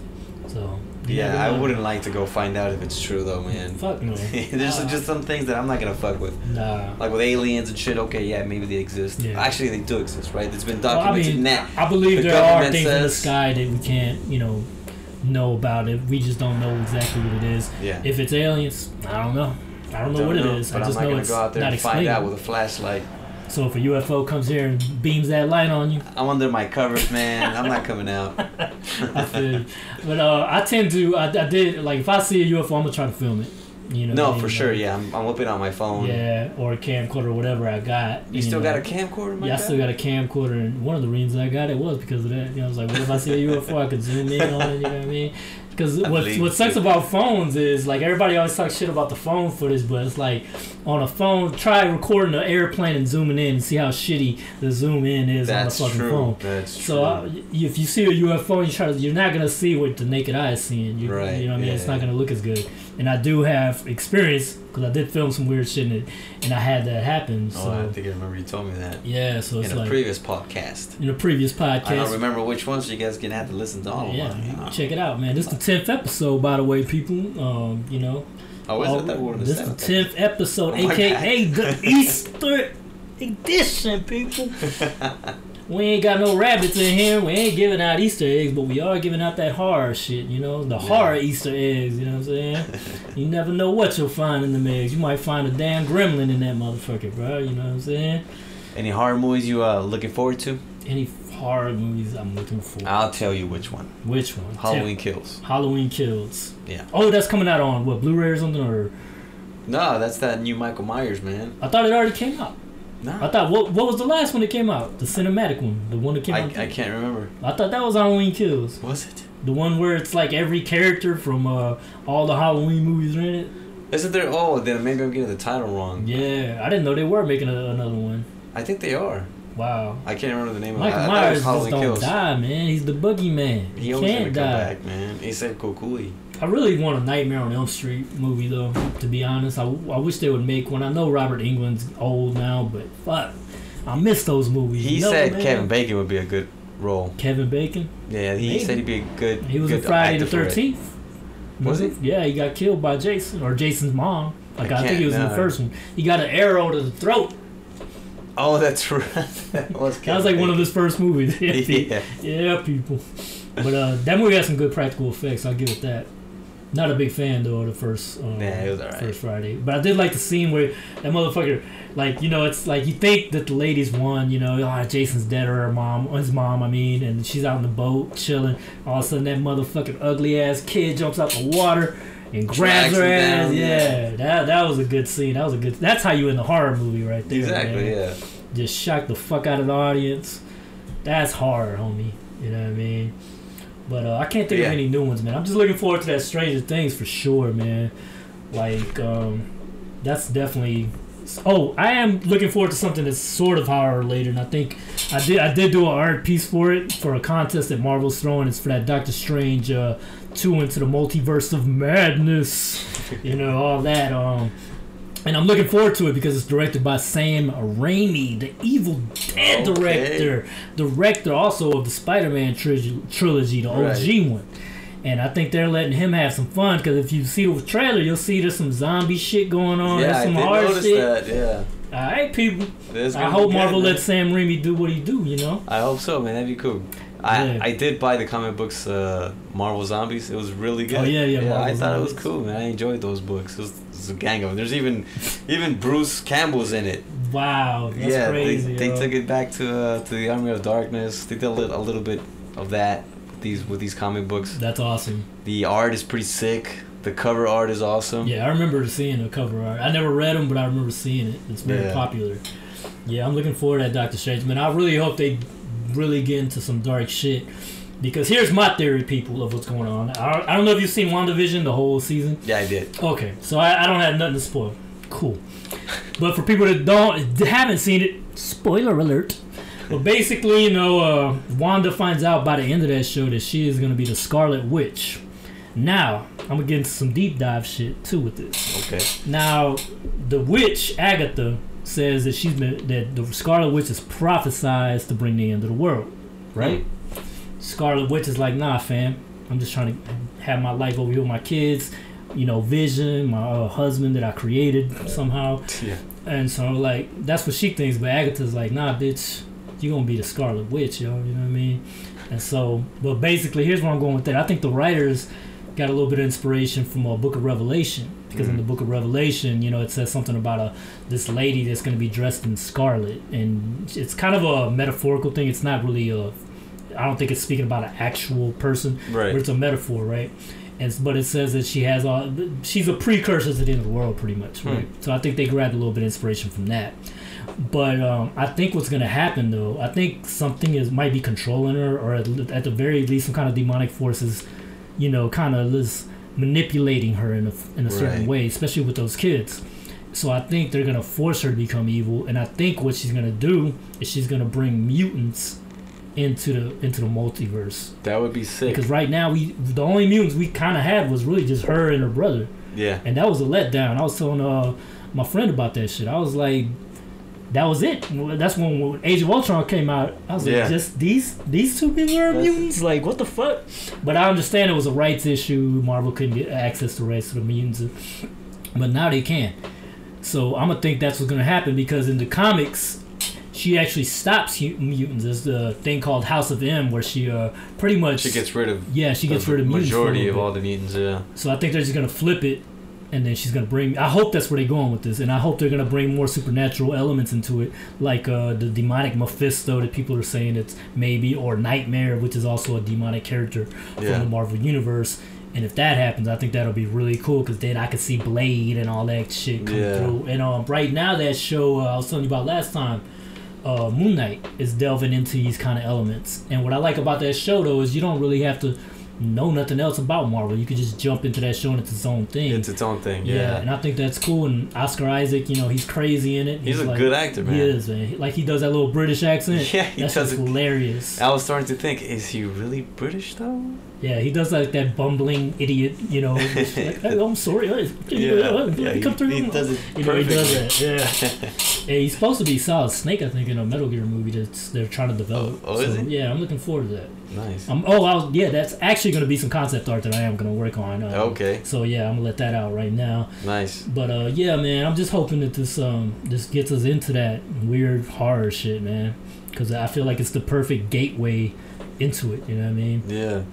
So you Yeah, I wouldn't like to go find out if it's true though, man. Fuck no. [LAUGHS] There's Nah. just some things that I'm not gonna fuck with. Nah. Like with aliens and shit, okay, yeah, maybe they exist. Yeah. Actually, they do exist, right? It's been Well, I documented mean, now. I believe The there are things in the sky that we can't, you know, know about it. We just don't know exactly what it is. Yeah. If it's aliens, I don't know. I don't know Don't what know, it is. But I I'm not know gonna it's go out there not and find out with a flashlight. So if a UFO comes here and beams that light on you, I'm under my covers, man. I'm not coming out. [LAUGHS] I feel. But uh, I tend to, I, I did, like, if I see a UFO, I'm to try to film it. You know I No, mean? for sure. Like, Yeah, I'm, I'm whipping out my phone. Yeah, or a camcorder or whatever I got. You still know. got a camcorder, my Yeah, I still got a camcorder, and one of the reasons I got it was because of that. You know, I was like, what if I see a UFO? I could zoom in on it. You know what I mean? Because what what sucks you. about phones is like everybody always talks shit about the phone footage, but it's like on a phone, try recording an airplane and zooming in and see how shitty the zoom in is That's on the fucking true. phone. That's true. So uh, if you see a UFO, you try to, you're not gonna see what the naked eye is seeing. You, Right, you know what I mean? It's not gonna look as good. And I do have experience because I did film some weird shit and, it, and I had that happen. oh, So I think I remember you told me that yeah, so it's in a like previous podcast. in a previous podcast. I don't remember which one, so you guys gonna have to listen to all of them. yeah, check it out, man. This is the tenth episode, by the way, people. Um, you know, Oh, is all-? That we're on the this is the tenth episode, Oh aka the [LAUGHS] Easter edition, people. [LAUGHS] We ain't got no rabbits in here. We ain't giving out Easter eggs, but we are giving out that horror shit. You know, the horror Easter eggs. You know what I'm saying? [LAUGHS] you never know what you'll find in the eggs. You might find a damn gremlin in that motherfucker, bro. You know what I'm saying? Any horror movies you uh looking forward to? Any horror movies I'm looking for? I'll tell you which one. Which one? Halloween Kills. Halloween Kills. Yeah. Oh, that's coming out on what Blu-ray or something, or No, that's that new Michael Myers, man. I thought it already came out. I thought what what was the last one that came out? The cinematic one, the one that came I, out. I can't remember. I thought that was Halloween Kills. Was it? The one where it's like every character from uh, all the Halloween movies are in it. Isn't there? Oh, then maybe I'm getting the title wrong. Yeah, I didn't know they were making a, another one. I think they are. Wow. I can't remember the name Michael of it. I thought Myers just don't Kills. die, man. He's the boogeyman. He He always gonna can't come die. back, man. He said Kokui. I really want a Nightmare on Elm Street movie, though. To be honest, I, I wish they would make one. I know Robert Englund's old now, but fuck, I miss those movies. He You know, said man. Kevin Bacon would be a good role. Kevin Bacon. Yeah, he Maybe. said he'd be a good. He was good in Friday the. Thirteenth. Was he? Yeah, he got killed by Jason or Jason's mom. Like I I, think he was in the first one. He got an arrow to the throat. Oh, that's [LAUGHS] right. that was, That was like one of his first movies. [LAUGHS] [LAUGHS] yeah. yeah, people. But uh, that movie had some good practical effects. I'll give it that. Not a big fan though of the first um, Yeah, it was alright. first Friday, but I did like the scene where that motherfucker, like you know, it's like you think that the ladies won, you know, oh, Jason's dead or her mom, his mom, I mean, and she's out in the boat chilling. All of a sudden, that motherfucking ugly ass kid jumps out the water and grabs Drags her ass. down, yeah, yeah. that that was a good scene. That was a good. That's how you in the horror movie right there. Exactly. man. Yeah. Just shock the fuck out of the audience. That's horror, homie. You know what I mean? But uh, I can't think Yeah. of any new ones, man. I'm just looking forward to that Stranger Things for sure, man. Like, um, that's definitely. Oh, I am looking forward to something that's sort of horror related. And I think I did. I did do an art piece for it for a contest that Marvel's throwing. It's for that Doctor Strange uh, two into the multiverse of madness. you know all that. Um, and I'm looking forward to it because it's directed by Sam Raimi, the Evil Dead Okay. director, director also of the Spider-Man trilogy, trilogy the OG Right. one. And I think they're letting him have some fun because if you see the trailer, you'll see there's some zombie shit going on. yeah, there's I some did hard notice shit. that. Yeah. All right, people. I hope Marvel good, lets Sam Raimi do what he do. You know. I hope so, man. That'd be cool. I, Yeah. I did buy the comic books, uh, Marvel Zombies. It was really good. Oh, yeah, yeah, I Marvel thought it was cool, man. I enjoyed those books. It was, it was a gang of them. There's even even Bruce Campbell's in it. Wow, that's yeah, crazy. they, they took it back to uh, to the Army of Darkness. They did a little, a little bit of that with these with these comic books. That's awesome. The art is pretty sick. The cover art is awesome. Yeah, I remember seeing the cover art. I never read them, but I remember seeing it. It's very Yeah. popular. Yeah, I'm looking forward to Doctor Strange. Man, I really hope they really get into some dark shit. Because here's my theory, people, of what's going on. I, don't know if you've seen WandaVision, the whole season. Yeah, I did. Okay, so I, I don't have nothing to spoil. Cool. But for people that don't haven't seen it, spoiler alert. But basically, you know, uh, Wanda finds out by the end of that show that she is gonna be the Scarlet Witch. Now, I'm gonna get into some deep dive shit too with this. Okay. Now, the witch Agatha says that she's been that the Scarlet Witch is prophesized to bring the end of the world, right? Scarlet Witch is like, nah, fam. I'm just trying to have my life over here with my kids, you know, Vision, my uh, husband that I created somehow, Yeah. and so like that's what she thinks. But Agatha's like, nah, bitch, you're gonna be the Scarlet Witch, yo. You know what I mean? And so, but basically, here's where I'm going with that. I think the writers got a little bit of inspiration from a Book of Revelation because in Mhm. the Book of Revelation, you know, it says something about a this lady that's going to be dressed in scarlet, and it's kind of a metaphorical thing. It's not really a. I don't think it's speaking about an actual person, Right. but it's a metaphor, right? And but it says that she has all. She's a precursor to the end of the world, pretty much, right? So I think they grabbed a little bit of inspiration from that. But um, I think what's going to happen, though, I think something is might be controlling her, or at, at the very least, some kind of demonic forces, you know, kind of is manipulating her in a in a certain Right. way, especially with those kids. So I think they're gonna force her to become evil, and I think what she's gonna do is she's gonna bring mutants into the into the multiverse. That would be sick. Because right now we the only mutants we kind of had was really just her and her brother, Yeah. and that was a letdown. I was telling uh, my friend about that shit. I was like, that was it. That's when, when Age of Ultron came out. I was like, just these these two people are That's- mutants. Like what the fuck? But I understand it was a rights issue. Marvel couldn't get access to rights to the mutants, but now they can. So I'm gonna think that's what's gonna happen because in the comics. She actually stops mutants. There's the thing called House of M, where she uh pretty much She gets rid of yeah she gets rid of mutants majority of all the mutants. Yeah. So I think they're just gonna flip it, and then she's gonna bring. I hope that's where they're going with this, and I hope they're gonna bring more supernatural elements into it, like uh, the demonic Mephisto that people are saying it's maybe, or Nightmare, which is also a demonic character from Yeah. the Marvel universe. And if that happens, I think that'll be really cool because then I could see Blade and all that shit come Yeah. through. And um, right now, that show uh, I was telling you about last time, uh, Moon Knight is delving into these kind of elements. And what I like about that show though is you don't really have to know nothing else about Marvel. You can just jump into that show and it's its own thing. It's its own thing. yeah. Yeah. and I think that's cool. And Oscar Isaac, you know, he's crazy in it. He's a like- good actor, man. He is, man. Like he does that little British accent. [LAUGHS] Yeah, he That's does just hilarious. I was starting to think, is he really British though? Yeah, he does like that bumbling idiot, you know. [LAUGHS] like, I'm sorry. Hey, Yeah, uh, yeah, come he- through? he does it You know, he does that. Yeah. [LAUGHS] yeah, he's supposed to be Solid Snake, I think, in a Metal Gear movie that they're trying to develop. Oh, oh, is So, he? Yeah, I'm looking forward to that. Nice. Um, oh, I was, yeah, that's actually going to be some concept art that I am going to work on. Um, Okay. So yeah, I'm gonna let that out right now. Nice. But uh, yeah, man, I'm just hoping that this um this gets us into that weird horror shit, man. Because I feel like it's the perfect gateway into it. You know what I mean? Yeah.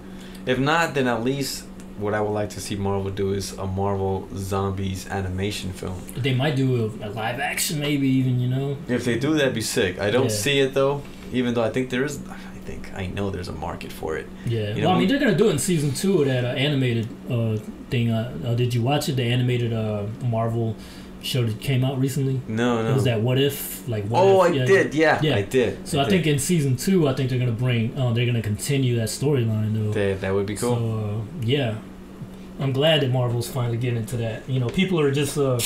If not, then at least what I would like to see Marvel do is a Marvel zombies animation film. They might do a, a live action, maybe even you know. If they do, that'd be sick. I don't Yeah. see it though, even though I think there is. I think I know there's a market for it. Yeah. You know, well, I mean, they're gonna do it in season two of that uh, animated uh, thing. Uh, uh, did you watch it? The animated uh, Marvel show that came out recently. No, no. It was that What If? Like what oh, if? I Yeah, did. Yeah, Yeah. I did. So I, did. think in season two, I think they're gonna bring. Uh, they're gonna continue that storyline though. that that would be cool. So uh, yeah, I'm glad that Marvel's finally getting into that. You know, people are just uh,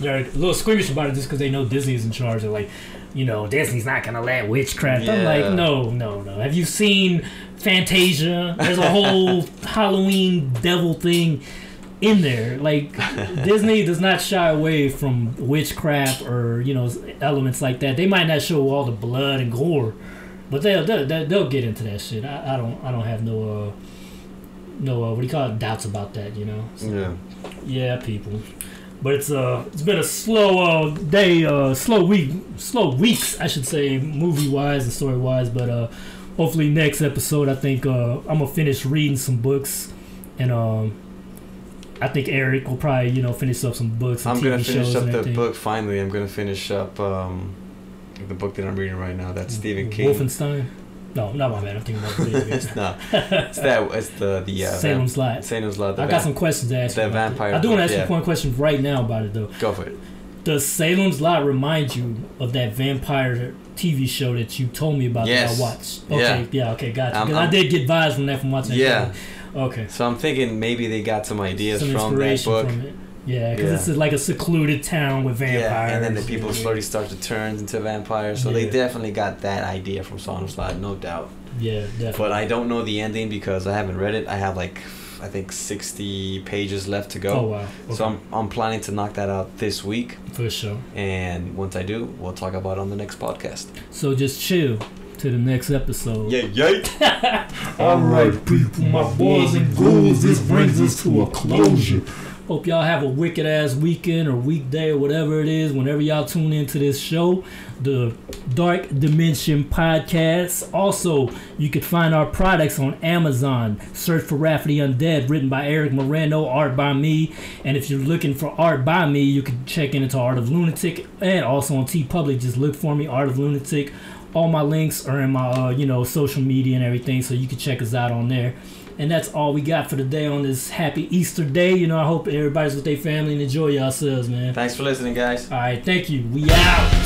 they're a little squeamish about it just because they know Disney's in charge. They're like, you know, Disney's not gonna let witchcraft. I'm Yeah. like, no, no, no. Have you seen Fantasia? There's a whole [LAUGHS] Halloween devil thing in there. Like Disney does not shy away from witchcraft or you know elements like that. They might not show all the blood and gore, but they'll they'll, they'll, get into that shit. I, I don't I don't have no uh no uh, what do you call it doubts about that. You know. So, yeah. yeah, people. But it's uh it's been a slow uh day, uh slow week slow weeks I should say, movie wise and story wise, but uh hopefully next episode I think uh I'm gonna finish reading some books and um I think Eric will probably, you know, finish up some books and I'm gonna finish shows up the book finally. I'm gonna finish up um, the book that I'm reading right now. That's Stephen King. Wolfenstein? No, not my bad. I'm thinking about video games. [LAUGHS] no, [LAUGHS] it's that. It's the the uh, Salem's Lot. Salem's Lot. I got some questions to ask the vampire that. I do want to ask yeah. you one question right now about it though. Go for it. Does Salem's Lot remind you of that vampire TV show that you told me about Yes. that I watched? Okay, yeah, yeah okay, gotcha. Because I did get vibes from that from watching. that Yeah. Okay. So I'm thinking maybe they got some ideas Some from that book. from. Yeah, because Yeah. it's like a secluded town with vampires. Yeah, and then the people yeah. slowly start to turn into vampires. So they definitely got that idea from Salem's Lot, no doubt. Yeah, definitely. But I don't know the ending because I haven't read it. I have like I think 60 pages left to go. oh wow. So I'm I'm planning to knock that out this week, for sure. and once I do, we'll talk about it on the next podcast. So just chill to the next episode. Yeah, yeah. [LAUGHS] Alright, people, my boys and ghouls, this brings us to a closure. Hope y'all have a wicked ass weekend or weekday or whatever it is whenever y'all tune into this show, the Dark Dimension Podcast. Also, you can find our products on Amazon. Search for Rafferty Undead, written by Eric Moreno, art by me. And if you're looking for art by me, you can check into Art of Lunatic and also on TeePublic. Just look for me, Art of Lunatic. All my links are in my, uh, you know, social media and everything, so you can check us out on there. And that's all we got for today on this happy Easter day. You know, I hope everybody's with their family and enjoy yourselves, man. Thanks for listening, guys. All right, thank you. We out.